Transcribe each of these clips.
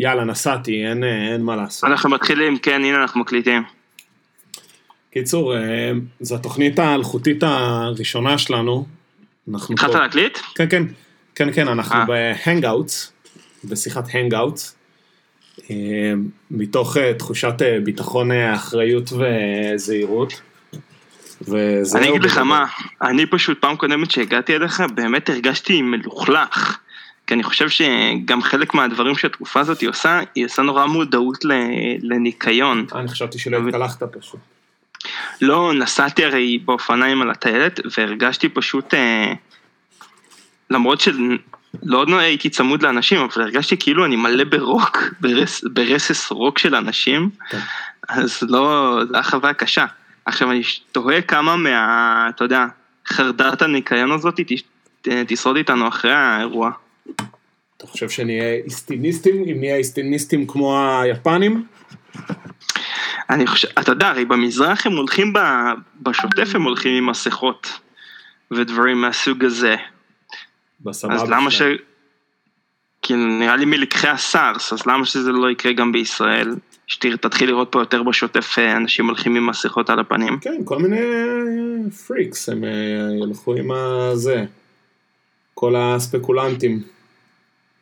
יאללה, נסעתי, אין, אין מה לעשות. אנחנו מתחילים, כן, הנה אנחנו מקליטים. קיצור, אה, זו התוכנית האלחוטית הראשונה שלנו. אנחנו התחלת להקליט? כן, כן, כן, כן, אנחנו אה. ב Hangouts, בשיחת Hangouts, אה, מתוך אה, תחושת אה, ביטחון, אה, אחריות וזהירות. אני אגיד לך. מה, אני פשוט פעם קודמת שהגעתי אליך, באמת הרגשתי מלוכלך. כי אני חושב שגם חלק מהדברים שהתקופה הזאת היא עושה, היא עושה נורא מודעות לניקיון. אני חשתי שלא התקלחת פשוט. לא, נסעתי הרי באופניים על הטיילת, והרגשתי פשוט, אה, למרות שלא הייתי צמוד לאנשים, אבל הרגשתי כאילו אני מלא ברוק, ברס, ברסס רוק של אנשים, כן. אז לא, זו הייתה חוויה קשה. עכשיו אני תוהה כמה מה, אתה יודע, חרדת הניקיון הזאת תשרוד איתנו אחרי האירוע. אתה חושב שנהיה איסטיניסטים, אם נהיה איסטיניסטים כמו היפנים? אני חושב, אתה יודע, הרי במזרח הם הולכים, ב, בשוטף הם הולכים עם מסכות ודברים מהסוג הזה. בסבבה. אז למה ש... שלהם. כאילו נראה לי מלקחי הסארס, אז למה שזה לא יקרה גם בישראל? שתתחיל לראות פה יותר בשוטף אה, אנשים הולכים עם מסכות על הפנים. כן, כל מיני פריקס, הם אה, ילכו עם הזה. כל הספקולנטים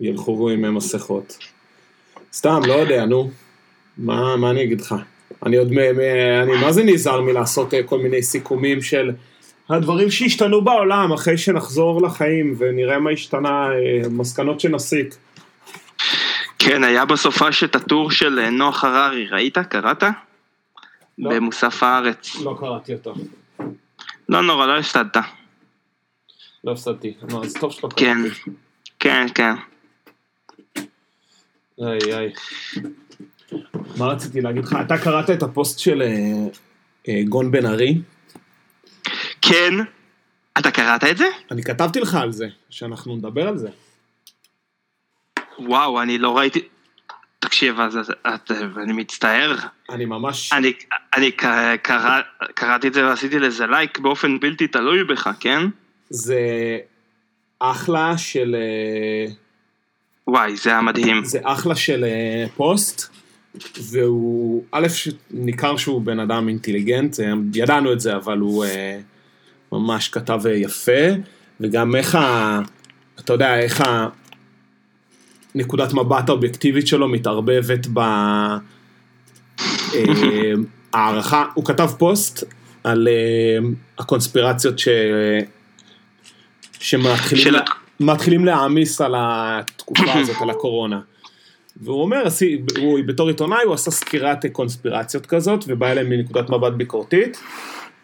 ילכו עם מסכות. סתם, לא יודע, נו. מה, מה אני אגיד לך? אני עוד, מ- מ- אני מה זה נזהר מלעשות אה, כל מיני סיכומים של הדברים שהשתנו בעולם אחרי שנחזור לחיים ונראה מה השתנה, אה, מסקנות שנסיק. כן, היה בסופש את הטור של אה, נוח הררי, ראית? קראת? לא. במוסף הארץ. לא קראתי אותו. לא נורא, לא הפסדת. לא הפסדתי. נו, אז טוב שלא כן. קראתי. כן, כן. איי איי. מה רציתי להגיד לך? אתה קראת את הפוסט של אה, אה, גון בן ארי? כן. אתה קראת את זה? אני כתבתי לך על זה, שאנחנו נדבר על זה. וואו, אני לא ראיתי... תקשיב, אז אני מצטער. אני ממש... אני, אני קרא, קראתי את זה ועשיתי לזה לייק באופן בלתי תלוי בך, כן? זה אחלה של... אה, וואי, זה היה מדהים. זה אחלה של אה, פוסט, והוא... א', ניכר שהוא בן אדם אינטליגנט, אה, ידענו את זה, אבל הוא אה, ממש כתב יפה, וגם איך ה... אתה יודע, איך ה... נקודת מבט האובייקטיבית שלו מתערבבת ב... הערכה, הוא כתב פוסט על הקונספירציות ש... שמתחילים של מתחילים להעמיס על התקופה הזאת, על הקורונה. והוא אומר, הוא בתור עיתונאי הוא עשה סקירת קונספירציות כזאת, ובא אליהם מנקודת מבט ביקורתית,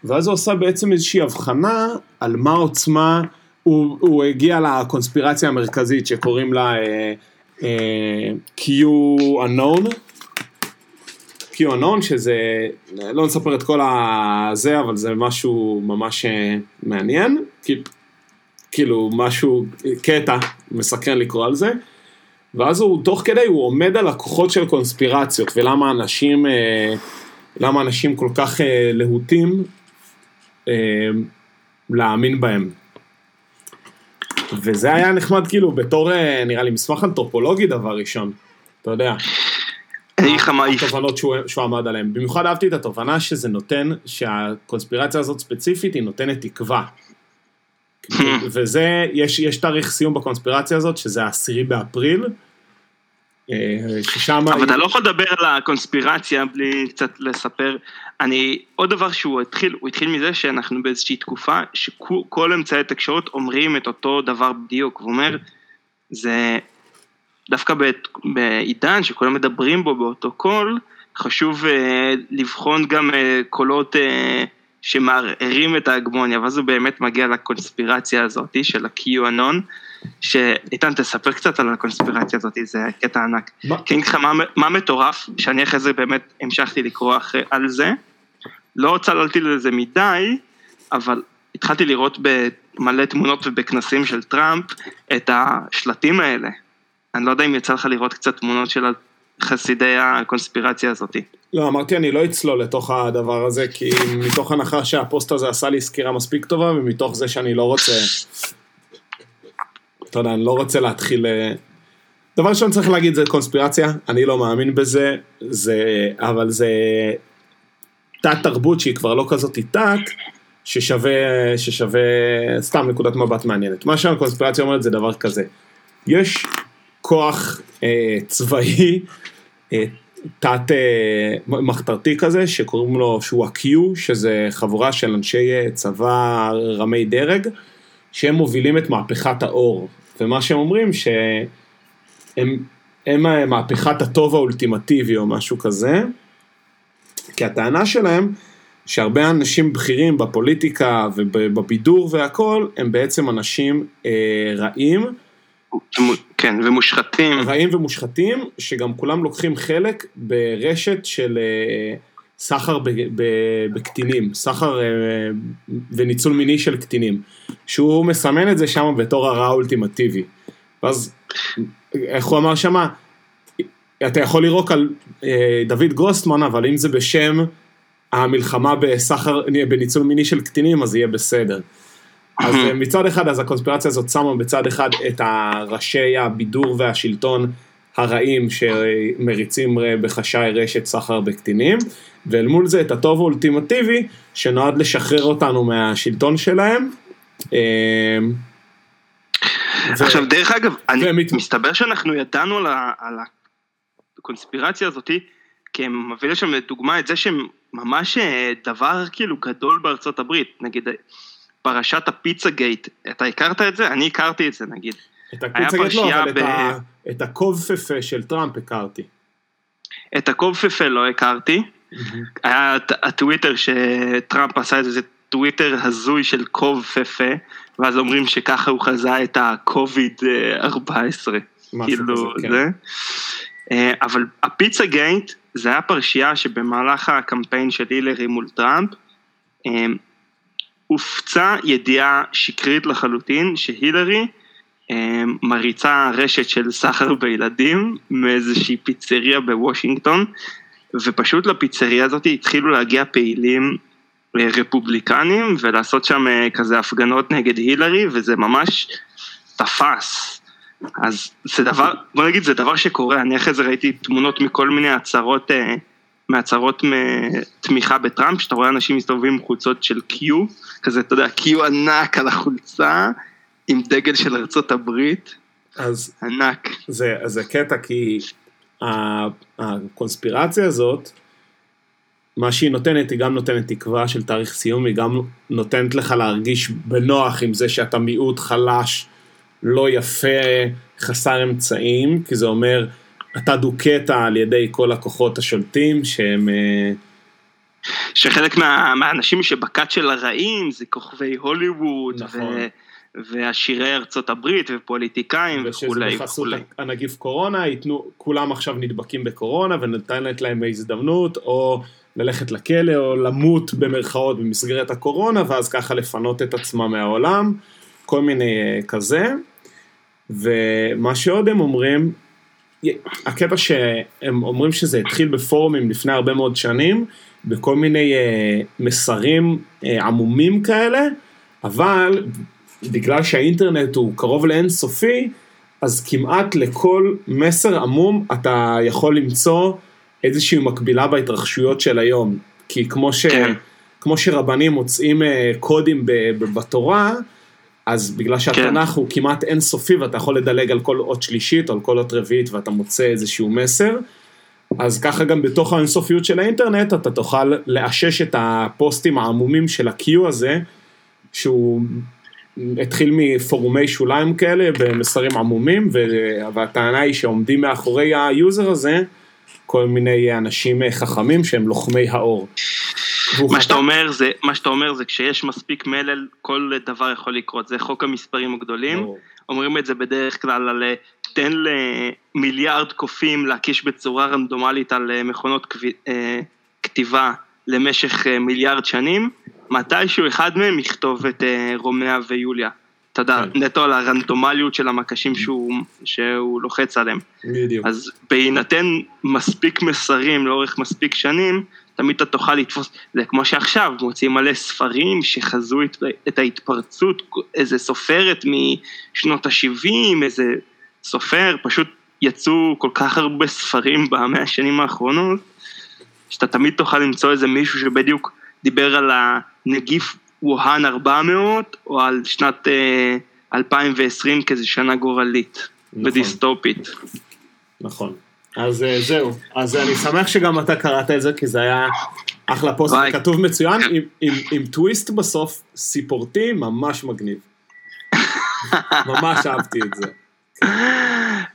ואז הוא עשה בעצם איזושהי הבחנה על מה העוצמה, הוא, הוא הגיע לקונספירציה המרכזית שקוראים לה אה, אה, Q unknown, Q unknown שזה, לא נספר את כל הזה, אבל זה משהו ממש אה, מעניין, כי- כאילו משהו, קטע, מסקרן לקרוא על זה. ואז הוא, תוך כדי, הוא עומד על הכוחות של קונספירציות, ולמה אנשים, אה, למה אנשים כל כך אה, להוטים אה, להאמין בהם. וזה היה נחמד כאילו בתור, אה, נראה לי, מסמך אנתרופולוגי דבר ראשון, אתה יודע. התובנות שהוא, שהוא עמד עליהן. במיוחד אהבתי את התובנה שזה נותן, שהקונספירציה הזאת ספציפית היא נותנת תקווה. וזה, יש, יש תאריך סיום בקונספירציה הזאת, שזה העשירי באפריל, אה, ששם... אבל אתה לא יכול לדבר על הקונספירציה בלי קצת לספר. אני, עוד דבר שהוא התחיל, הוא התחיל מזה שאנחנו באיזושהי תקופה שכל אמצעי התקשורת אומרים את אותו דבר בדיוק. הוא אומר, זה דווקא בעידן שכולם מדברים בו באותו קול, חשוב אה, לבחון גם אה, קולות שמערערים את ההגמוניה, ואז הוא באמת מגיע לקונספירציה הזאת של ה-QAnon, שאיתן תספר קצת על הקונספירציה הזאת, זה קטע ענק. מה? כי אני אגיד לך מה, מה מטורף, שאני אחרי זה באמת המשכתי לקרוא אחרי, על זה, לא צללתי לזה מדי, אבל התחלתי לראות במלא תמונות ובכנסים של טראמפ את השלטים האלה. אני לא יודע אם יצא לך לראות קצת תמונות של חסידי הקונספירציה הזאתי. לא, אמרתי אני לא אצלול לתוך הדבר הזה, כי מתוך הנחה שהפוסט הזה עשה לי סקירה מספיק טובה, ומתוך זה שאני לא רוצה, אתה יודע, אני לא רוצה להתחיל אה, דבר ראשון צריך להגיד זה קונספירציה, אני לא מאמין בזה, זה, אבל זה תת תרבות שהיא כבר לא כזאת תת, ששווה, ששווה סתם נקודת מבט מעניינת. מה שהקונספירציה אומרת זה דבר כזה, יש כוח אה, צבאי, אה, תת אה, מחתרתי כזה, שקוראים לו, שהוא ה-Q, שזה חבורה של אנשי אה, צבא רמי דרג, שהם מובילים את מהפכת האור. ומה שהם אומרים שהם הם מהפכת הטוב האולטימטיבי או משהו כזה, כי הטענה שלהם שהרבה אנשים בכירים בפוליטיקה ובבידור והכל, הם בעצם אנשים אה, רעים. כן, ומושחתים. רעים ומושחתים, שגם כולם לוקחים חלק ברשת של אה, סחר בקטינים, סחר אה, וניצול מיני של קטינים, שהוא מסמן את זה שם בתור הרע האולטימטיבי. ואז, איך הוא אמר שמה, אתה יכול לירוק על אה, דוד גרוסטמן, אבל אם זה בשם המלחמה בסחר, בניצול מיני של קטינים, אז יהיה בסדר. אז אה, מצד אחד, אז הקונספירציה הזאת שמה בצד אחד את הראשי הבידור והשלטון הרעים שמריצים בחשאי רשת סחר בקטינים, ואל מול זה את הטוב האולטימטיבי שנועד לשחרר אותנו מהשלטון שלהם. אה, ו... עכשיו דרך אגב, אני, ומת... מסתבר שאנחנו ידענו על, ה, על הקונספירציה הזאתי, כי הם מביא לשם לדוגמה את זה שהם ממש אה, דבר כאילו גדול בארצות הברית, נגיד פרשת הפיצה גייט, אתה הכרת את זה? אני הכרתי את זה נגיד. את ה Pizzagate לא, אבל ב... את, ה covfefe של טראמפ הכרתי. את ה covfefe לא הכרתי, היה הטוויטר שטראמפ עשה איזה טוויטר הזוי של covfefe, ואז אומרים שככה הוא חזה את הקוביד 14, כאילו כן. זה. אה, אבל ה Pizzagate זה היה פרשייה שבמהלך הקמפיין של הילרי מול טראמפ, אה, הופצה ידיעה שקרית לחלוטין שהילרי אה, מריצה רשת של סחר בילדים מאיזושהי פיצריה בוושינגטון ופשוט לפיצריה הזאת התחילו להגיע פעילים אה, רפובליקנים ולעשות שם כזה הפגנות נגד הילרי וזה ממש תפס. אז זה דבר, בוא נגיד זה דבר שקורה, אני אחרי זה ראיתי תמונות מכל מיני הצהרות, אה, מהצהרות תמיכה בטראמפ, שאתה רואה אנשים מסתובבים עם חולצות של Q, כזה אתה יודע, Q ענק על החולצה, עם דגל של ארצות הברית, אז ענק. זה, זה קטע כי הקונספירציה הזאת, מה שהיא נותנת, היא גם נותנת תקווה של תאריך סיום, היא גם נותנת לך להרגיש בנוח עם זה שאתה מיעוט חלש. לא יפה, חסר אמצעים, כי זה אומר, אתה דוכאת על ידי כל הכוחות השולטים שהם... אה, שחלק מה, מהאנשים שבכת של הרעים זה כוכבי הוליווד, נכון. ו... ועשירי ארצות הברית ופוליטיקאים וכולי וכולי. ושזה בחסות הנגיף קורונה, ייתנו, כולם עכשיו נדבקים בקורונה ונתנת להם הזדמנות או ללכת לכלא או למות במרכאות במסגרת הקורונה ואז ככה לפנות את עצמם מהעולם, כל מיני אה, כזה. ומה שעוד הם אומרים, הקטע שהם אומרים שזה התחיל בפורומים לפני הרבה מאוד שנים, בכל מיני uh, מסרים uh, עמומים כאלה, אבל בגלל שהאינטרנט הוא קרוב לאינסופי, אז כמעט לכל מסר עמום אתה יכול למצוא איזושהי מקבילה בהתרחשויות של היום. כי כמו, ש, כן. כמו שרבנים מוצאים uh, קודים בתורה, אז בגלל שהתנ"ך כן. הוא כמעט אינסופי ואתה יכול לדלג על כל אות שלישית או על כל אות רביעית ואתה מוצא איזשהו מסר, אז ככה גם בתוך האינסופיות של האינטרנט אתה תוכל לאשש את הפוסטים העמומים של ה-Q הזה, שהוא התחיל מפורומי שוליים כאלה במסרים עמומים, והטענה היא שעומדים מאחורי ה user הזה כל מיני אנשים חכמים שהם לוחמי האור. מה שאתה אומר זה, מה שאתה אומר זה כשיש מספיק מלל כל דבר יכול לקרות, זה חוק המספרים הגדולים, אומרים את זה בדרך כלל על תן למיליארד קופים להקיש בצורה רנדומלית על אה, מכונות אה, כתיבה למשך אה, מיליארד שנים, מתישהו אחד מהם יכתוב את רומאה ויוליה. אתה יודע, כן. נטו על הרנדומליות של המקשים שהוא, שהוא לוחץ עליהם. בדיוק. אז בהינתן מספיק מסרים לאורך מספיק שנים, תמיד אתה תוכל לתפוס, זה כמו שעכשיו, מוצאים מלא ספרים שחזו את, את ההתפרצות, איזה סופרת משנות ה-70, איזה סופר, פשוט יצאו כל כך הרבה ספרים במאה השנים האחרונות, שאתה תמיד תוכל למצוא איזה מישהו שבדיוק דיבר על הנגיף ווהאן 400, או על שנת אה, 2020 כאיזה שנה גורלית נכון. ודיסטופית. נכון. אז אה, זהו. אז אני שמח שגם אתה קראת את זה, כי זה היה אחלה פוסט, וואי. כתוב מצוין, עם, עם, עם טוויסט בסוף, סיפורטי, ממש מגניב. ממש אהבתי את זה.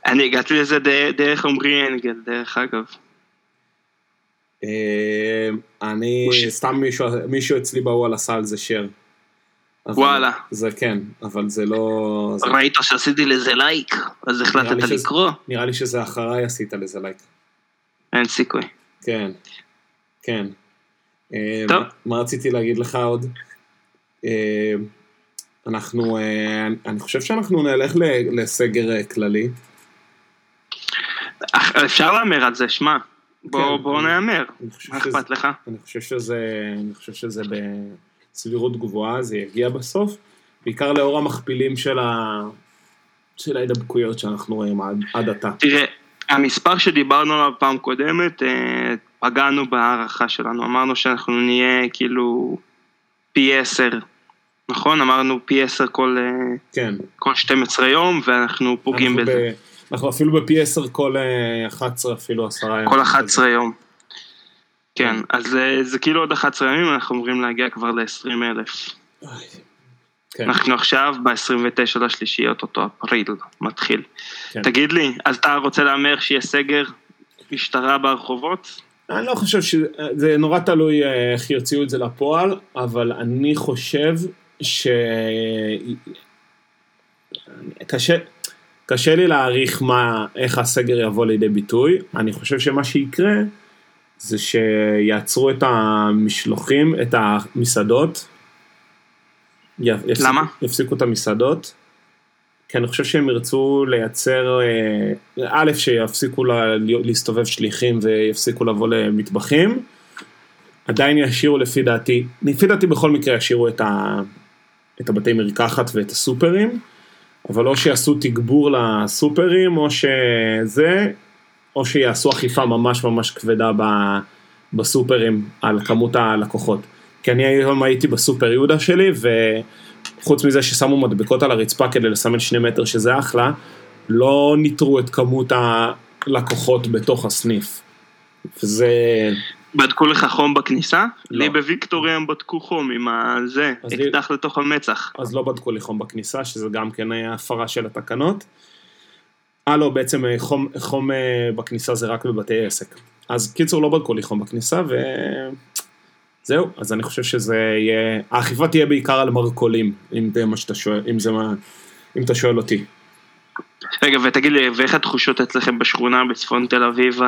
אני הגעתי לזה דרך עמרי אנגל, דרך אגב. אה, אני. סתם מישהו, אצלי בוואלה עשה על זה share. וואלה. זה כן, אבל זה לא... זה, ראית שעשיתי לזה לייק, אז החלטת שזה- לקרוא? נראה לי שזה אחריי עשית לזה לייק. אין סיכוי. כן, כן. אה, טוב. מה- מה רציתי להגיד לך עוד? אה, אנחנו, אה, אני חושב שאנחנו נלך ל- לסגר כללי. אפשר להמר על זה, שמע. בוא כן, בוא נהמר. אני חושב מה שזה- אכפת לך? אני חושב שזה, אני חושב שזה בסבירות גבוהה, זה יגיע בסוף, בעיקר לאור המכפילים של, ה, של ההידבקויות שאנחנו רואים עד, עד עתה. תראה, המספר שדיברנו עליו פעם קודמת, אה, פגענו בהערכה שלנו, אמרנו שאנחנו נהיה כאילו פי עשר, נכון? אמרנו פי עשר כל, אה, כן. כל 12 יום, ואנחנו פוגעים אנחנו בזה. ב, אנחנו אפילו בפי 10 כל אה, 11, אפילו 10 ימים. כל 11 יום. כן, אז זה כאילו עוד 11 ימים, אנחנו אמורים להגיע כבר ל-20 אלף. כן, אנחנו עכשיו ב-29 לשלישי, אוטוטו אפריל, מתחיל. כן. תגיד לי, אז אתה רוצה להמר שיהיה סגר משטרה ברחובות? אני לא חושב ש... זה נורא תלוי אה, איך יוציאו את זה לפועל, אבל אני חושב ש... קשה, קשה לי להעריך מה, איך הסגר יבוא לידי ביטוי. אני חושב שמה שיקרה זה שיעצרו את המשלוחים, את המסעדות. י- יפסיקו, למה? יפסיקו את המסעדות. כי אני חושב שהם ירצו לייצר, אה, א', שיפסיקו לה- להסתובב שליחים ויפסיקו לבוא למטבחים. עדיין ישאירו לפי דעתי, לפי דעתי בכל מקרה ישאירו את, ה, את הבתי מרקחת ואת הסופרים, אבל או שיעשו תגבור לסופרים או שזה, או שיעשו אכיפה ממש ממש כבדה ב, בסופרים על כמות הלקוחות. כי אני היום הייתי בסופר יהודה שלי וחוץ מזה ששמו מדבקות על הרצפה כדי לסמן שני מטר שזה אחלה, לא ניטרו את כמות הלקוחות בתוך הסניף. וזה, בדקו לך חום בכניסה? לא. לי בוויקטורי הם בדקו חום עם הזה, אז לי- אקדח לתוך המצח. אז לא בדקו לי חום בכניסה, שזה גם כן היה הפרה של התקנות. אה לא, בעצם אה, חום, חום אה, בכניסה זה רק בבתי עסק. אז קיצור לא בדקו לי חום בכניסה וזהו, אז אני חושב שזה יהיה, האכיפה תהיה בעיקר על מרכולים, אם זה מה שאתה שואל, אם זה מה, אם אתה שואל אותי. רגע, ותגיד לי, ואיך התחושות אצלכם בשכונה בצפון תל אביב,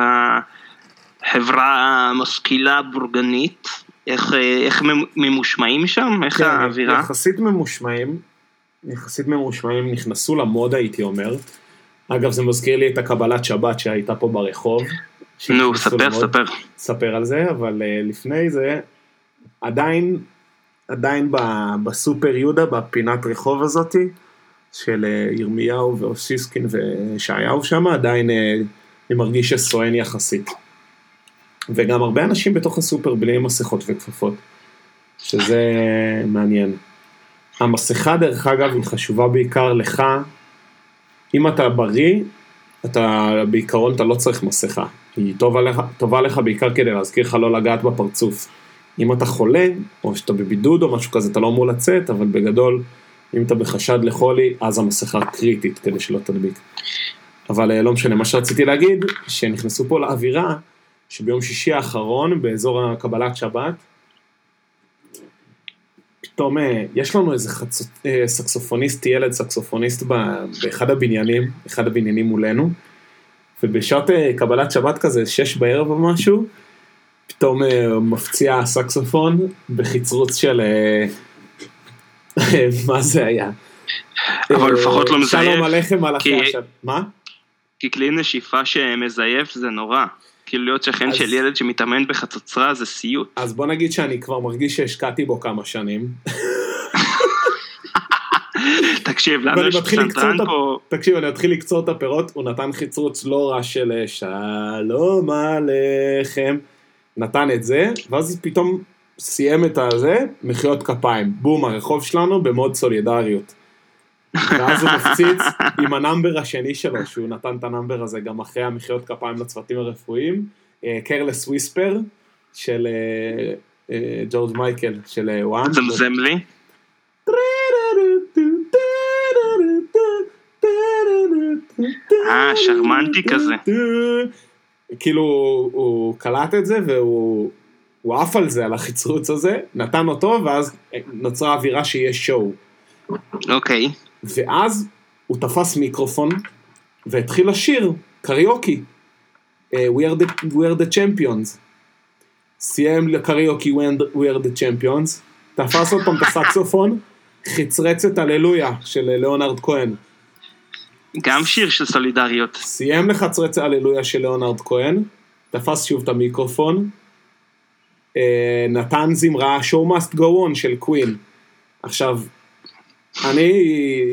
החברה המשכילה בורגנית? איך, אה, איך ממ- ממושמעים שם? איך כן, האווירה? יחסית ממושמעים, יחסית ממושמעים נכנסו למוד הייתי אומר. אגב זה מזכיר לי את הקבלת שבת שהייתה פה ברחוב. נו, ספר. ספר. ספר על זה, אבל uh, לפני זה, עדיין, עדיין ב- בסופר יהודה, בפינת רחוב הזאתי, של uh, ירמיהו ואוסיסקין וישעיהו שם, עדיין uh, אני מרגיש שסואן יחסית. וגם הרבה אנשים בתוך הסופר בלי מסכות וכפפות, שזה מעניין. המסכה דרך אגב היא חשובה בעיקר לך, אם אתה בריא, אתה בעיקרון אתה לא צריך מסכה. היא טובה לך, טובה לך בעיקר כדי להזכיר לך לא לגעת בפרצוף. אם אתה חולה, או שאתה בבידוד או משהו כזה, אתה לא אמור לצאת, אבל בגדול, אם אתה בחשד לחולי, אז המסכה קריטית כדי שלא תדביק. אבל אה, לא משנה, מה שרציתי להגיד, שנכנסו פה לאווירה, שביום שישי האחרון, באזור הקבלת שבת, פתאום אה, יש לנו איזה חצ... אה, סקסופוניסט, ילד סקסופוניסט באחד הבניינים, אחד הבניינים מולנו, ובשעות אה, קבלת שבת כזה, שש בערב או משהו, פתאום מפציע הסקסופון בחצרוץ של... מה זה היה? אבל לפחות לא מזייף, שלום עליכם כי- השם. מה? כי כלי נשיפה שמזייף זה נורא. כאילו להיות שכן אז- של ילד שמתאמן בחצוצרה זה סיוט. אז בוא נגיד שאני כבר מרגיש שהשקעתי בו כמה שנים. תקשיב, לנו יש פסנתרן פה, תקשיב, אני אתחיל לקצור את הפירות, הוא נתן חיצרוץ לא רע של שלום עליכם, נתן את זה, ואז פתאום סיים את הזה, מחיאות כפיים. בום, הרחוב שלנו במוד סולידריות. ואז הוא מפציץ עם ה number השני שלו, שהוא נתן את ה number הזה גם אחרי המחיאות כפיים לצוותים הרפואיים, Careless Whisper של אה, אה, ג'ורג' מייקל, של אה, וואן. זמזם לי. אה, שרמנטי כזה. כאילו, הוא קלט את זה והוא הוא עף על זה, על החצרוץ הזה, נתן אותו, ואז נוצרה אווירה שיש שואו. אוקיי. ואז הוא תפס מיקרופון והתחיל לשיר קריוקי. אה, We are the, we are the champions. סיים לקריוקי We are the- champions, תפס עוד פעם את הסקסופון, חצרץ את הללויה של אה, ליאונרד כהן. גם שיר של סולידריות. סיים לחצרץ הללויה של ליאונרד כהן, תפס שוב את המיקרופון, אה, נתן זמרה show must go on של קווין. עכשיו, אני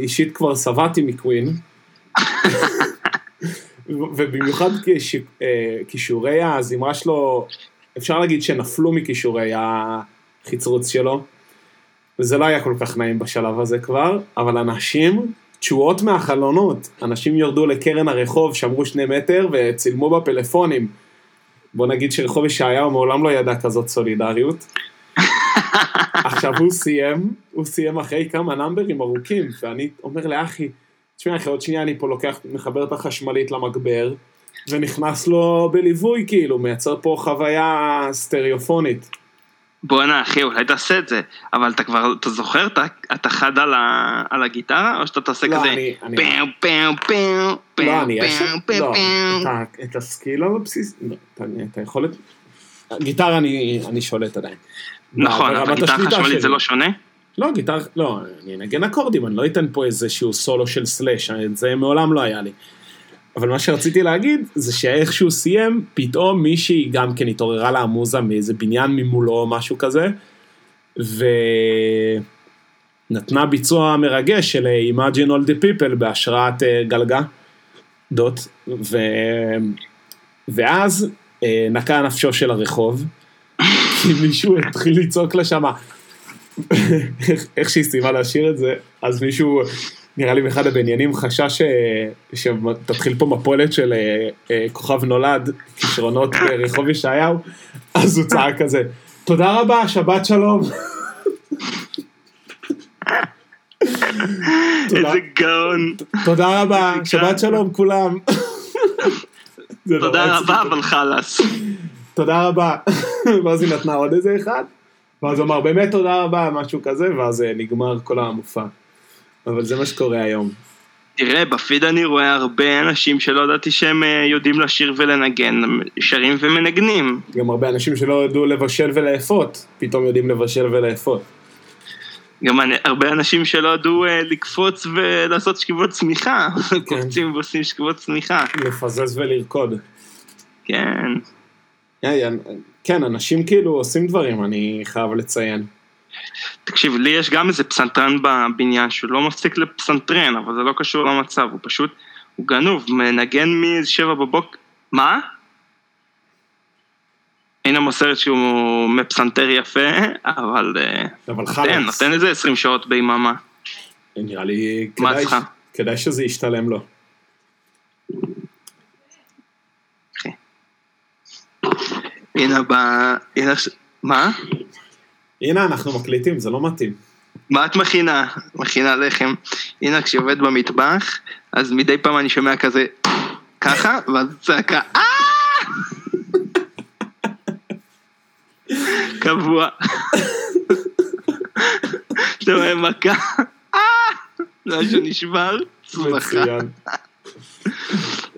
אישית כבר שבעתי מקווין, ובמיוחד כש- אה, כישורי הזמרה שלו, אפשר להגיד שנפלו מכישורי החצרוץ שלו, וזה לא היה כל כך נעים בשלב הזה כבר, אבל אנשים, תשואות מהחלונות, אנשים ירדו לקרן הרחוב, שמרו שני מטר וצילמו בפלאפונים. בוא נגיד שרחוב ישעיהו מעולם לא ידע כזאת סולידריות. עכשיו הוא סיים, הוא סיים אחרי כמה נאמברים ארוכים, ואני אומר לאחי, תשמע אחי, עוד שנייה אני פה לוקח, מחבר את החשמלית למגבר, ונכנס לו בליווי כאילו, מייצר פה חוויה סטריאופונית. בואנה אחי, אולי תעשה את זה. אבל אתה כבר, אתה זוכר, אתה- אתה חד על ה- על הגיטרה, או שאתה תעשה לא, כזה אני- אני- פעם פעם פעם פעם לא, אני יש... לא. את את הסקיל הבסיס, לא, את היכולת... גיטרה אני אני שולט עדיין. נכון, אבל גיטרה חשמלית זה. לא שונה? לא, גיטר, לא, אני אנגן אקורדים, אני לא אתן פה איזשהו סולו של סלאש, זה מעולם לא היה לי. אבל מה שרציתי להגיד, זה שאיך שהוא סיים, פתאום מישהי גם כן התעוררה לה המוזה מאיזה בניין ממולו או משהו כזה, ונתנה ביצוע מרגש של אה, Imagine All the People בהשראת אה, גלגה, דוט, ו... ואז אה, נקע נפשו של הרחוב, כי מישהו התחיל לצעוק לה שמה, איך- שהיא סיימה לשיר את זה, אז מישהו, נראה לי באחד הבניינים, חשש ש- שתתחיל פה מפולת של אה, אה, כוכב נולד, כישרונות ברחוב ישעיהו, אז הוא צעק כזה, תודה רבה, שבת שלום. איזה גאון. תודה רבה, שבת. שלום כולם. תודה רבה. אבל חלאס. תודה רבה. ואז היא נתנה עוד איזה אחד, ואז הוא אמר באמת תודה רבה, משהו כזה, ואז אה, נגמר כל המופע. אבל זה מה שקורה היום. תראה, בפיד אני רואה הרבה אנשים שלא ידעתי שהם אה, יודעים לשיר ולנגן, שרים ומנגנים. גם הרבה אנשים שלא ידעו לבשל ולאפות, פתאום יודעים לבשל ולאפות. גם אני- הרבה אנשים שלא ידעו אה, לקפוץ ולעשות שכיבות צמיחה. קופצים ועושים שכיבות צמיחה. לפזז ולרקוד. כן. כן, אנשים כאילו עושים דברים, אני חייב לציין. תקשיב, לי יש גם איזה פסנתרן בבניין שהוא לא מפסיק לפסנתרן, אבל זה לא קשור למצב, הוא פשוט, הוא גנוב, מנגן משבע בבוקר, מה? הנה מוסרת שהוא מפסנתר יפה, אבל אה, אבל נותן, נותן איזה 20 שעות ביממה. נראה לי כדאי? כדאי שזה ישתלם לו. הנה ב... הנה... מה? הנה אנחנו מקליטים, זה לא מתאים. מה את מכינה? מכינה לחם. הנה כשהיא עובדת במטבח, אז מדי פעם אני שומע כזה ככה, ואז צעקה אה! קבוע. אתה רואה מכה? אה! משהו נשבר? צמחה.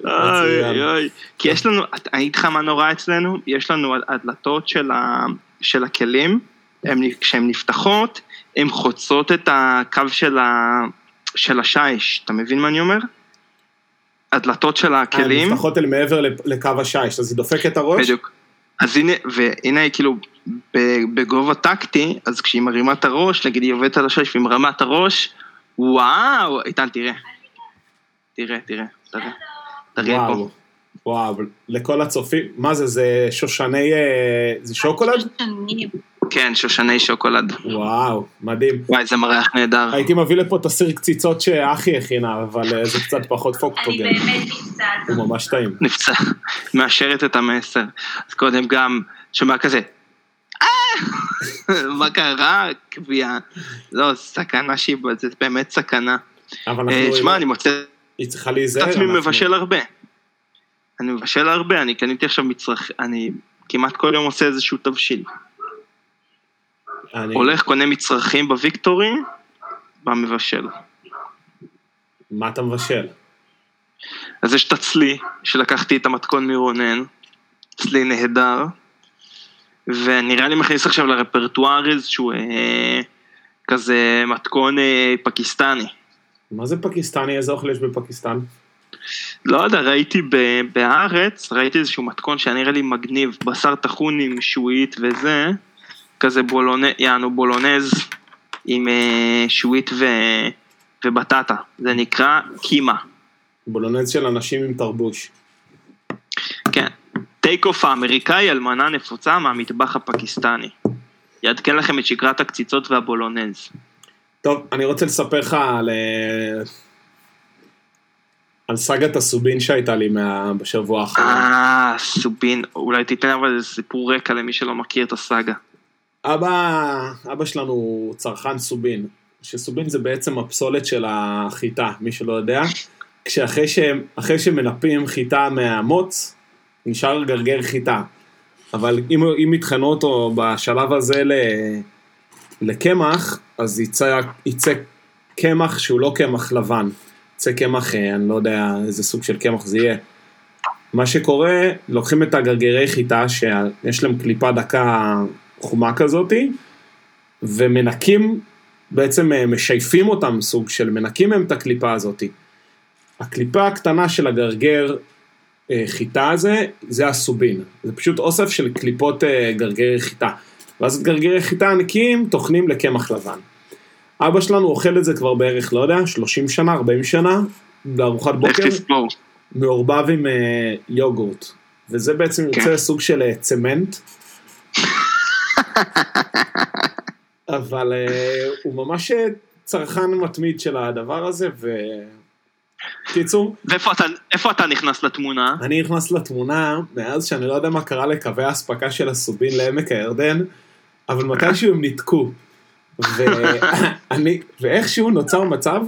אוי. אוי. כי יש לנו, אני אגיד לך מה נורא אצלנו, יש לנו הדלתות של, ה, של הכלים, הם, כשהן נפתחות, הן חוצות את הקו של, ה, של השיש, אתה מבין מה אני אומר? הדלתות של הכלים, אה, נפתחות אל מעבר לקו השיש, אז היא דופקת את הראש? בדיוק. אז הנה, והנה היא כאילו בגובה טקטי, אז כשהיא מרימה את הראש, נגיד היא עובדת על השיש והיא מרימה את הראש, וואו, איתן, תראה. תראה, תראה, תראה. תראה פה. וואו, לכל הצופים, מה זה, זה שושני, אה, זה שוקולד? כן, שושני שוקולד. וואו, מדהים. וואי, זה מריח נהדר. הייתי מביא לפה את הסיר קציצות שאחי הכינה, אבל אה, זה קצת פחות אני פוקטוגן. באמת נפצעת. הוא ממש טעים. נפצע, מאשרת את המסר. אז קודם גם, שומע כזה, "אה!" מה קרה? קביעה. לא, סכנה שהיא, זה באמת סכנה. אבל אנחנו, שמע, אני מוצא היא צריכה להיזהר. עצמי אנחנו- מבשל הרבה. אני מבשל הרבה, אני קניתי עכשיו מצרך, אני כמעט כל יום עושה איזשהו תבשיל. אני- הולך, קונה מצרכים בוויקטורי, במבשל. מה אתה מבשל? אז יש את הצלי, שלקחתי את המתכון מרונן, צלי נהדר, ונראה לי מכניס עכשיו לרפרטואר איזשהו אה, כזה מתכון אה, פקיסטני. מה זה פקיסטני? איזה אוכל יש בפקיסטן? לא יודע, ראיתי ב- בהארץ, ראיתי איזשהו מתכון שהיה נראה לי מגניב, בשר טחון עם שועית וזה, כזה בולונז, יענו בולונז עם אה, שועית ו... ובטטה, זה נקרא קימה. בולונז של אנשים עם תרבוש. כן. טייק אוף האמריקאי על מנה נפוצה מהמטבח הפקיסטני. יעדכן לכם את שגרת הקציצות והבולונז. טוב, אני רוצה לספר לך על... אה, על סאגת הסובין שהייתה לי מה... בשבוע האחרון. אה, סובין, אולי תיתן אבל איזה סיפור רקע למי שלא מכיר את הסאגה. אבא, אבא שלנו הוא צרכן סובין, שסובין זה בעצם הפסולת של החיטה, מי שלא יודע, כשאחרי שהם, שמנפים חיטה מהמוץ, נשאר גרגר חיטה. אבל אם, אם יטחנו אותו בשלב הזה ל, לקמח, אז יצא, יצא קמח שהוא לא קמח לבן. יצא קמח, אה, אני לא יודע איזה סוג של קמח זה יהיה. מה שקורה, לוקחים את הגרגרי חיטה שיש להם קליפה דקה חומה כזאתי, ומנקים, בעצם אה, משייפים אותם סוג של, מנקים מהם את הקליפה הזאתי. הקליפה הקטנה של הגרגר אה, חיטה הזה, זה הסובין. זה פשוט אוסף של קליפות גרגרי חיטה. ואז את גרגרי חיטה הנקיים טוחנים לקמח לבן. אבא שלנו אוכל את זה כבר בערך, לא יודע, 30 שנה, 40 שנה, לארוחת לך בוקר. תספור. מעורבב עם אה, יוגורט, וזה בעצם כן. יוצא סוג של אה, צמנט. אבל אה, הוא ממש אה, צרכן מתמיד של הדבר הזה, וקיצור, ואיפה אתה, איפה אתה נכנס לתמונה? אני נכנס לתמונה מאז שאני לא יודע מה קרה לקווי האספקה של הסובין לעמק הירדן, אבל מתישהו הם ניתקו. ואני, ואיכשהו נוצר מצב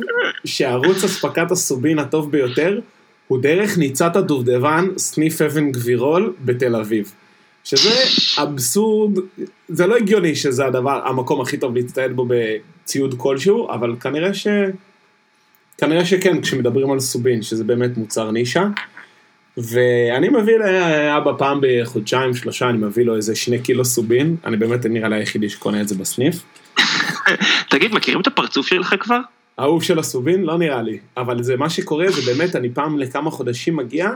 שערוץ אספקת הסובין הטוב ביותר הוא דרך ניצת הדובדבן, סניף אבן גבירול בתל אביב. שזה אבסורד, זה לא הגיוני שזה הדבר, המקום הכי טוב להצטייד בו בציוד כלשהו, אבל כנראה ש... כנראה שכן, כשמדברים על סובין, שזה באמת מוצר נישה. ואני מביא לאבא פעם בחודשיים, שלושה, אני מביא לו איזה שני קילו סובין, אני באמת נראה לי היחידי שקונה את זה בסניף. תגיד, מכירים את הפרצוף שלך כבר? אהוב של הסובין? לא נראה לי. אבל זה מה שקורה, זה באמת, אני פעם לכמה חודשים מגיע,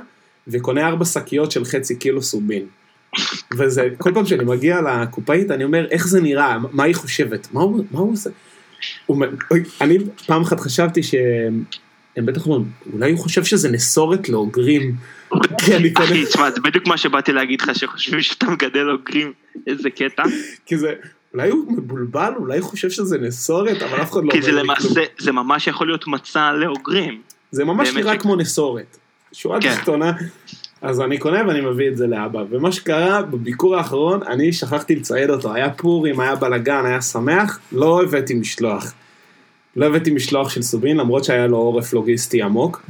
וקונה ארבע שקיות של חצי קילו סובין. וזה, כל פעם שאני מגיע לקופאית, אני אומר, איך זה נראה? מה היא חושבת? מה הוא, מה הוא עושה? הוא, אני פעם אחת חשבתי שהם הם בטח אומרים, אולי הוא חושב שזה נסורת לאוגרים. כי קונה, אחי, תשמע, זה בדיוק מה שבאתי להגיד לך, שחושבים שאתה מגדל אוגרים, איזה קטע. כי זה, אולי הוא מבולבל, אולי הוא חושב שזה נסורת, אבל אף אחד לא כי זה אומר לי כלום. למעשה, זה ממש יכול להיות מצע לאוגרים. זה ממש נראה כמו נסורת. שורה כן. תחתונה. אז אני קונה ואני מביא את זה לאבא. ומה שקרה בביקור האחרון, אני שכחתי לצייד אותו. היה פורים, היה בלאגן, היה שמח, לא הבאתי משלוח. לא הבאתי משלוח של סובין, למרות שהיה לו עורף לוגיסטי עמוק.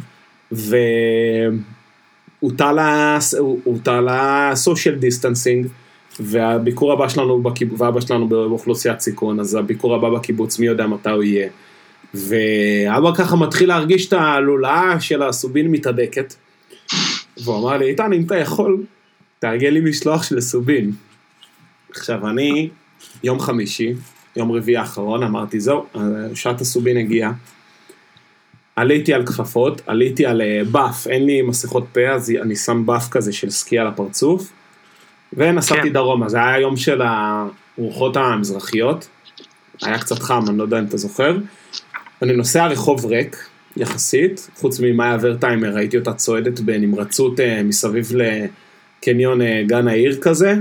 והוטל ה social distancing. והביקור הבא שלנו, בקיב... ואבא שלנו באוכלוסיית סיכון, אז הביקור הבא בקיבוץ, מי יודע מתי הוא יהיה. ואבא ככה מתחיל להרגיש את הלולאה של הסובין מתהדקת. והוא אמר לי, איתן, אם אתה יכול, תארגן לי משלוח של סובין. עכשיו, אני, יום חמישי, יום רביעי האחרון, אמרתי, זהו, שעת הסובין הגיעה. עליתי על כפפות, עליתי על אה, באף, אין לי מסכות פה, אז אני שם באף כזה של סקי על הפרצוף, ונסעתי כן. דרומה, זה היה יום של הרוחות המזרחיות, היה קצת חם, אני לא יודע אם אתה זוכר, אני נוסע רחוב ריק, יחסית, חוץ ממאיה ורטיימר, ראיתי אותה צועדת בנמרצות אה, מסביב לקניון אה, גן העיר כזה,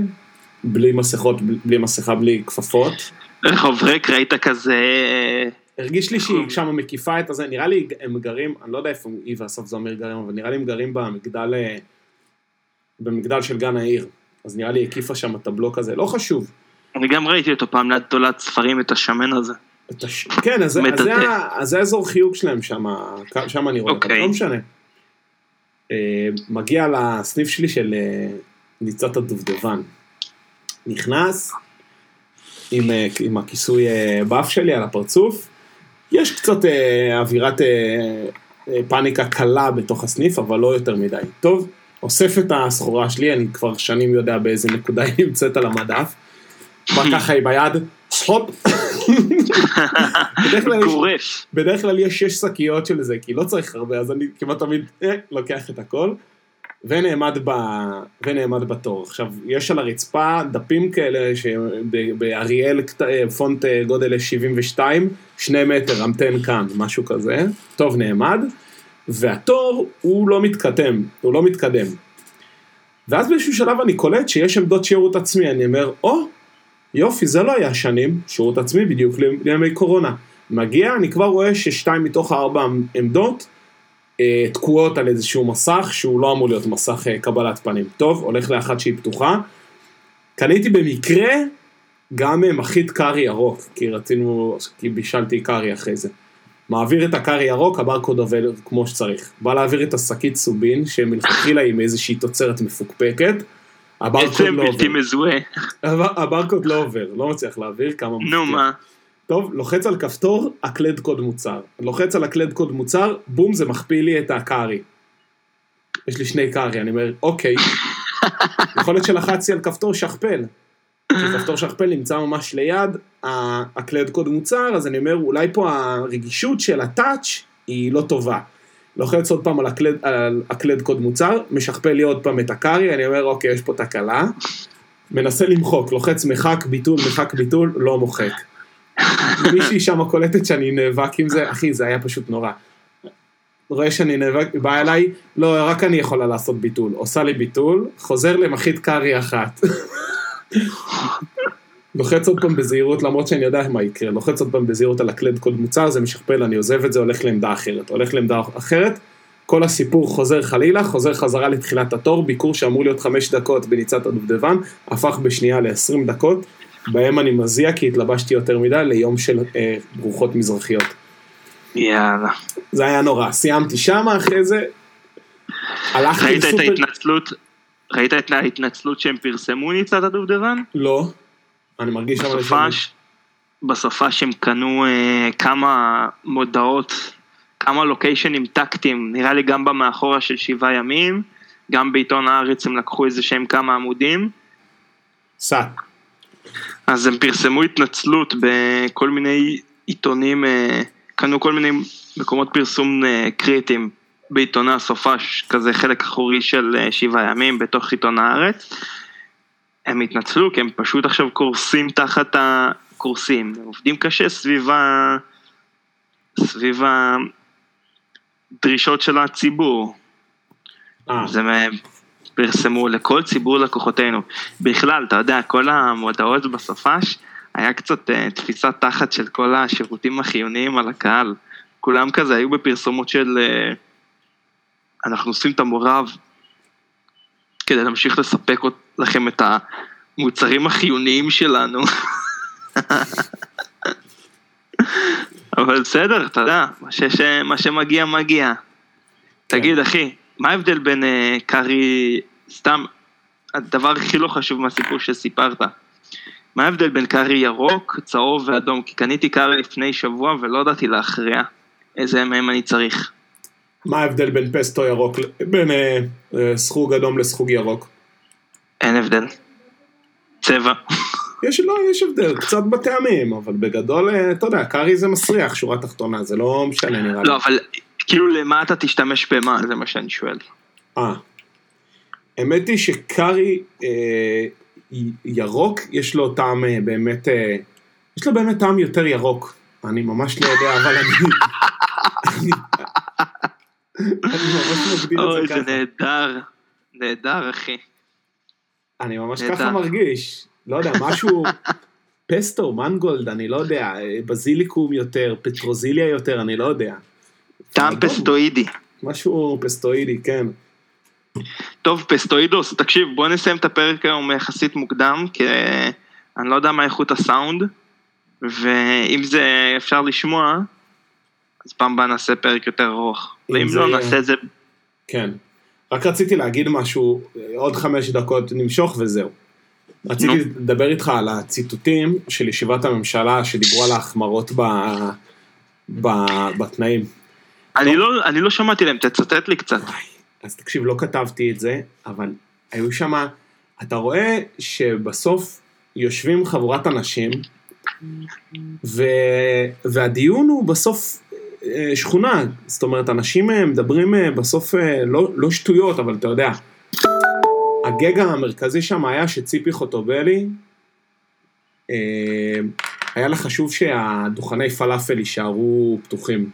בלי מסכות, בלי מסכה, בלי כפפות. רחוב ריק ראית כזה... אה, הרגיש לי שהיא שם מקיפה את הזה, נראה לי הם גרים, אני לא יודע איפה היא ואסף זמיר גרים, אבל נראה לי הם גרים במגדל, אה, במגדל של גן העיר. אז נראה לי הקיפה שם את הבלוק הזה, לא חשוב. אני גם ראיתי אותו פעם ליד תולת ספרים, את השמן הזה. את הש... כן, אז, אז. זה, אז זה האזור חיוג שלהם שם, שם אני רואה אותם, אוקיי. לא משנה. אה, מגיע לסניף שלי של ניצת הדובדבן. נכנס עם, אה, עם הכיסוי אה, באף שלי על הפרצוף. יש קצת אה, אווירת פאניקה קלה בתוך הסניף, אבל לא יותר מדי. טוב, אוסף את הסחורה שלי, אני כבר שנים יודע באיזה נקודה היא נמצאת על המדף. בא ככה עם היד, הופ. בדרך כלל יש- גורף. בדרך כלל יש שש שקיות של זה, כי לא צריך הרבה, אז אני כמעט תמיד לוקח את הכל, ונעמד, ב... ונעמד בתור. עכשיו, יש על הרצפה דפים כאלה שבאריאל אה, פונט אה, גודל 72, שני מטר, המתן כאן, משהו כזה. טוב, נעמד, והתור הוא לא מתקדם, הוא לא מתקדם. ואז באיזשהו שלב אני קולט שיש עמדות שירות עצמי, אני אומר, או, יופי, זה לא היה שנים, שירות עצמי בדיוק לימי קורונה. מגיע, אני כבר רואה ששתיים מתוך הארבע עמדות תקועות על איזשהו מסך שהוא לא אמור להיות מסך אה, קבלת פנים. טוב, הולך לאחת שהיא פתוחה. קניתי במקרה גם אה, מחית קארי ירוק, כי רצינו, כי בישלתי קארי אחרי זה. מעביר את הקארי ירוק, הברקוד עובד כמו שצריך. בא להעביר את השקית סובין, שמלכתחילה היא מאיזושהי תוצרת מפוקפקת. הברקוד עצם לא בלתי עובר. מזוהה. הבר- הברקוד לא עובר, לא מצליח להעביר כמה נו. מה. טוב, לוחץ על כפתור, הקלד קוד מוצר. לוחץ על הקלד קוד מוצר, בום, זה מכפיל לי את הקארי. יש לי שני קארי, אני אומר, אוקיי. יכול להיות שלחצתי על כפתור שכפל. כי כפתור שכפל נמצא ממש ליד הקלד קוד מוצר, אז אני אומר, אולי פה הרגישות של הטאץ' היא לא טובה. לוחץ עוד פעם על הקלד, על הקלד קוד מוצר, משכפל לי עוד פעם את הקארי, אני אומר, אוקיי, יש פה תקלה. מנסה למחוק, לוחץ מחק, ביטול, מחק, ביטול, לא מוחק. מישהי שם קולטת שאני נאבק עם זה, אחי, זה היה פשוט נורא. רואה שאני נאבק, בא אליי, לא, רק אני יכולה לעשות ביטול. עושה לי ביטול, חוזר למחית קארי אחת. לוחץ עוד פעם בזהירות, למרות שאני יודע מה יקרה, לוחץ עוד פעם בזהירות על הקלד קוד מוצר, זה משכפל, אני עוזב את זה, הולך לעמדה אחרת. הולך לעמדה אחרת, כל הסיפור חוזר חלילה, חוזר חזרה לתחילת התור, ביקור שאמור להיות חמש דקות בניצת הדובדבן, הפך בשנייה ל-20 דקות, בהם אני מזיע כי התלבשתי יותר מדי ליום של אה, ברוחות מזרחיות. יאללה. זה היה נורא, סיימתי שמה, אחרי זה הלכתי ראית את לסופר... ההתנצלות? ראית את ההתנצלות שהם פרסמו ניצת הדובדבן? לא, אני מרגיש שם בסופש, בסופש הם קנו אה, כמה מודעות, כמה לוקיישנים טקטיים, נראה לי גם במאחורה של שבעה ימים, גם בעיתון הארץ הם לקחו איזה שהם כמה עמודים, סע, אז הם פרסמו התנצלות בכל מיני עיתונים, אה, קנו כל מיני מקומות פרסום אה, קריטיים בעיתוני הסופש, כזה חלק אחורי של אה, שבעה ימים בתוך עיתון הארץ. הם התנצלו כי הם פשוט עכשיו קורסים תחת ה... קורסים, הם עובדים קשה סביב ה... סביב הדרישות של הציבור. אה, אה, פרסמו לכל ציבור לקוחותינו. בכלל, אתה יודע, כל המודעות בסופש, היה קצת אה, תפיסת תחת של כל השירותים החיוניים על הקהל. כולם כזה היו בפרסומות של אה, אנחנו עושים את המורב כדי להמשיך לספק לכם את המוצרים החיוניים שלנו. אבל בסדר, אתה יודע, מה, שיש, מה שמגיע מגיע. תגיד אחי, מה ההבדל בין אה, קארי, סתם, הדבר הכי לא חשוב מהסיפור שסיפרת, מה ההבדל בין קארי ירוק, צהוב ואדום? כי קניתי קארי לפני שבוע ולא ידעתי להכריע איזה מהם אני צריך. מה ההבדל בין פסטו ירוק, בין אה, אה, סחוג אדום לסחוג ירוק? אין הבדל. צבע. יש, לא, יש הבדל, קצת בטעמים, אבל בגדול, אה, אתה יודע, קארי זה מסריח, שורה תחתונה, זה לא משנה נראה לי. לא, אבל כאילו למה אתה תשתמש במה? זה מה שאני שואל. אה. האמת היא שקארי אה, ירוק, יש לו טעם אה, באמת, אה, יש לו באמת טעם יותר ירוק. אני ממש לא יודע, אבל אני... אני אני ממש מגדיר אוי, את זה זה ככה. נהדר. נהדר, אחי. אני ממש נהדר. ככה מרגיש. לא יודע, משהו... פסטו, מנגולד, אני לא יודע, בזיליקום יותר, פטרוזיליה יותר, אני לא יודע. טעם פסטואידי. משהו פסטואידי, כן. טוב, פסטואידוס, תקשיב, בוא נסיים את הפרק היום יחסית מוקדם, כי אני לא יודע מה איכות הסאונד, ואם זה אפשר לשמוע, אז פעם הבאה נעשה פרק יותר ארוך. אם ואם זה לא, נעשה את זה... כן. רק רציתי להגיד משהו, עוד חמש דקות נמשוך וזהו. רציתי נו. לדבר איתך על הציטוטים של ישיבת הממשלה שדיברו על ההחמרות ב... ב... בתנאים. אני לא, אני לא שמעתי להם, תצטט לי קצת. אז תקשיב, לא כתבתי את זה, אבל היו שם, אתה רואה שבסוף יושבים חבורת אנשים, ו... והדיון הוא בסוף אה, שכונה, זאת אומרת, אנשים אה, מדברים אה, בסוף לא, לא שטויות, אבל אתה יודע, הגג המרכזי שם היה שציפי חוטובלי, היה לה חשוב שהדוכני פלאפל יישארו פתוחים.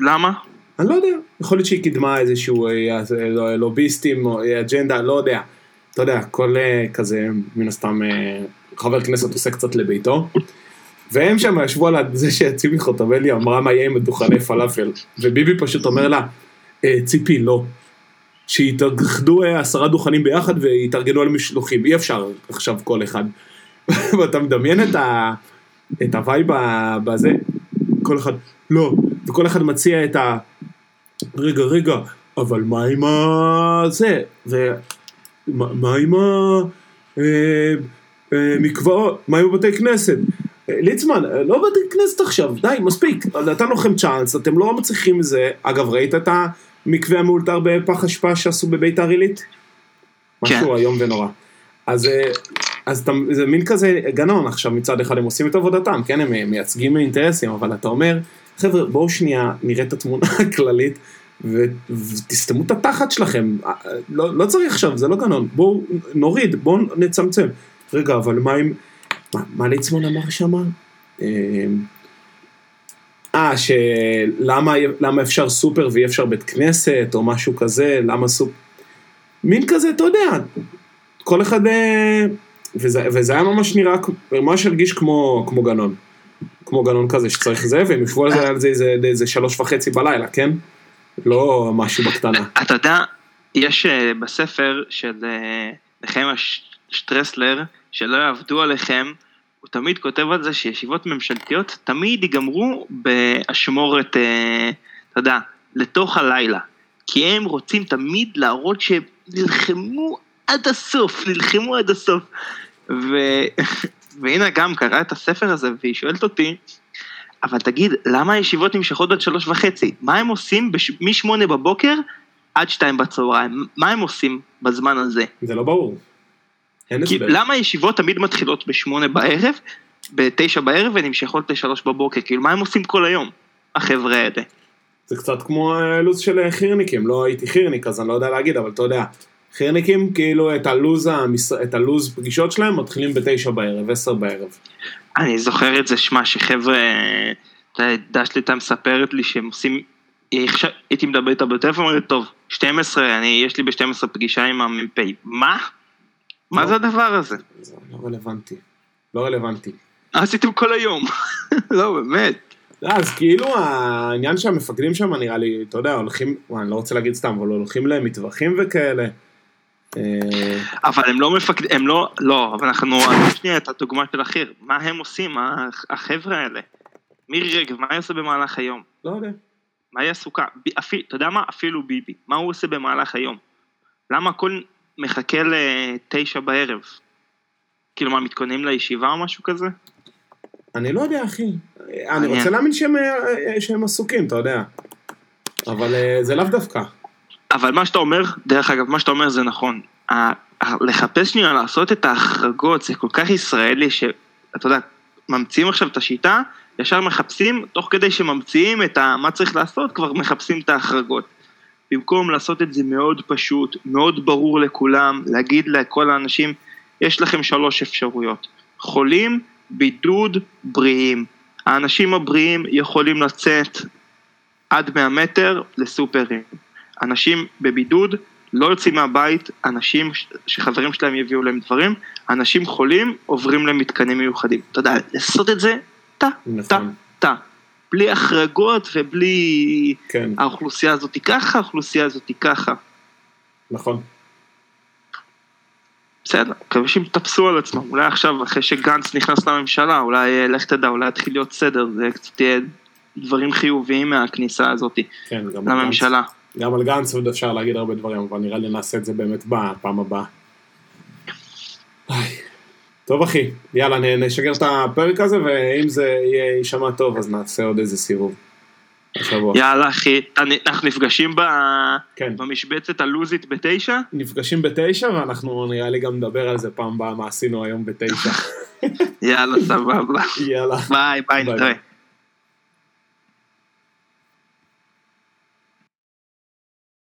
למה? אני לא יודע, יכול להיות שהיא קידמה איזשהו אה, אה, לוביסטים או אה, אג'נדה, לא יודע. אתה יודע, כל אה, כזה, מן הסתם, אה, חבר כנסת עושה קצת לביתו. והם שם ישבו על זה שציפי חוטובלי אמרה מה יהיה עם הדוכני פלאפל. וביבי פשוט אומר לה, "אה, ציפי, לא. שיתאחדו אה, עשרה דוכנים ביחד ויתארגנו על משלוחים. אי אפשר עכשיו כל אחד. ואתה מדמיין את, ה, את ה vibe ה- בזה, כל אחד, לא, וכל אחד מציע את ה... רגע, רגע, אבל מה עם ה... זה, ו... מה עם ה... אה, אה, מקוואות, מה עם בתי כנסת? ליצמן, לא בתי כנסת עכשיו, די, מספיק, נתנו לכם צ'אנס, אתם לא מצליחים מזה. אגב, ראית את המקווה המאולתר בפח אשפה שעשו בביתר עילית? כן. משהו איום ונורא. אז, אה, אז אתה, זה מין כזה גנון, עכשיו מצד אחד הם עושים את עבודתם, כן, הם מייצגים אינטרסים, אבל אתה אומר, חבר'ה, בואו שנייה נראה את התמונה הכללית, ותסתמו את התחת שלכם, אה, לא, לא צריך עכשיו, זה לא גנון, בואו נוריד, בואו נצמצם. רגע, אבל מה עם, מה, מה ליצמן אמר שמה? אה, אה, שלמה למה אפשר סופר ואי אפשר בית כנסת, או משהו כזה, למה סופר... מין כזה, אתה יודע, כל אחד... אה, וזה, וזה היה ממש נראה, ממש הרגיש כמו, כמו גנון. כמו גנון כזה שצריך זה, והם ישבו על זה, איזה, איזה שלוש וחצי בלילה, כן? לא משהו בקטנה. אתה יודע, יש אה, בספר של אה, נחמיה שטרסלר, שלא יעבדו עליכם, הוא תמיד כותב על זה שישיבות ממשלתיות תמיד ייגמרו באשמורת, אה, אתה יודע, לתוך הלילה. כי הם רוצים תמיד להראות שהם נלחמו עד הסוף, נלחמו עד הסוף. ו... והנה גם קראה את הספר הזה, והיא שואלת אותי, אבל תגיד, למה הישיבות נמשכות עד שלוש וחצי? מה הם עושים בש... משמונה בבוקר עד שתיים בצהריים? מה הם עושים בזמן הזה? זה לא ברור. כי. למה הישיבות תמיד מתחילות בשמונה בערב, בתשע בערב ונמשכות לשלוש בבוקר? כאילו, מה הם עושים כל היום, החבר'ה האלה? זה קצת כמו אה, לו"ז של אה, חירניקים, לא הייתי חירניק אז אני לא יודע להגיד, אבל אתה יודע, חירניקים כאילו את הלו"ז, המש... את הלו"ז פגישות שלהם מתחילים בתשע בערב, עשר בערב. אני זוכר את זה, שמע, שחבר'ה, אתה יודע, דש לי הייתה מספרת לי שהם עושים, הייתי מדבר איתה בטלפון, אומרת, טוב, 12, אני, יש לי ב-12 פגישה עם המ"פ. מה? מה לא. זה הדבר הזה? זה לא רלוונטי. לא רלוונטי. עשיתם כל היום? לא, באמת. אז כאילו העניין שהמפקדים שם נראה לי, אתה יודע, הולכים, אני לא רוצה להגיד סתם, אבל הולכים למטווחים וכאלה. אה, אבל הם לא מפקדים, הם לא, לא, אבל אנחנו, אני שנייה את הדוגמה של אחיר, מה הם עושים, החבר'ה האלה? מירי רגב, מה היא עושה במהלך היום? לא יודע. מה היא עסוקה? אתה יודע מה? אפילו ביבי, מה הוא עושה במהלך היום? למה הכל מחכה לתשע בערב? כאילו מה, מתכוננים לישיבה או משהו כזה? אני לא יודע, אחי. אני. רוצה להאמין שהם, אה, שהם עסוקים, אתה יודע. אבל אה, זה לאו דווקא. אבל מה שאתה אומר, דרך אגב, מה שאתה אומר זה נכון. לחפש שנייה לעשות את ההחרגות זה כל כך ישראלי שאתה יודע, ממציאים עכשיו את השיטה, ישר מחפשים, תוך כדי שממציאים את ה, מה צריך לעשות, כבר מחפשים את ההחרגות. במקום לעשות את זה מאוד פשוט, מאוד ברור לכולם, להגיד לכל האנשים, יש לכם שלוש אפשרויות. חולים, בידוד, בריאים. האנשים הבריאים יכולים לצאת עד 100 מטר לסופרים. אנשים בבידוד לא יוצאים מהבית, אנשים שחברים שלהם יביאו להם דברים, אנשים חולים עוברים למתקנים מיוחדים. אתה יודע, לעשות את זה, טה, טה, נכון. טה. בלי החרגות ובלי כן, האוכלוסייה הזאת היא ככה, האוכלוסייה הזאת היא ככה. נכון. בסדר, מקווה שהם יתאפסו על עצמם, אולי עכשיו אחרי שגנץ נכנס לממשלה, אולי אה, לך תדע, אולי יתחיל להיות סדר, זה קצת יהיה דברים חיוביים מהכניסה הזאת כן, גם על גנץ. גם על גנץ עוד אפשר להגיד הרבה דברים, אבל נראה לי נעשה את זה באמת בפעם הבאה. טוב אחי, יאללה נשגר את הפרק הזה, ואם זה יישמע טוב אז נעשה עוד איזה סיבוב. השבוע. יאללה אחי, אנחנו נפגשים ב... כן. במשבצת הלוזית בתשע? נפגשים בתשע, ואנחנו נראה לי גם נדבר על זה פעם הבאה, מה עשינו היום בתשע. יאללה סבבה. יאללה. ביי ביי ביי. נתראה.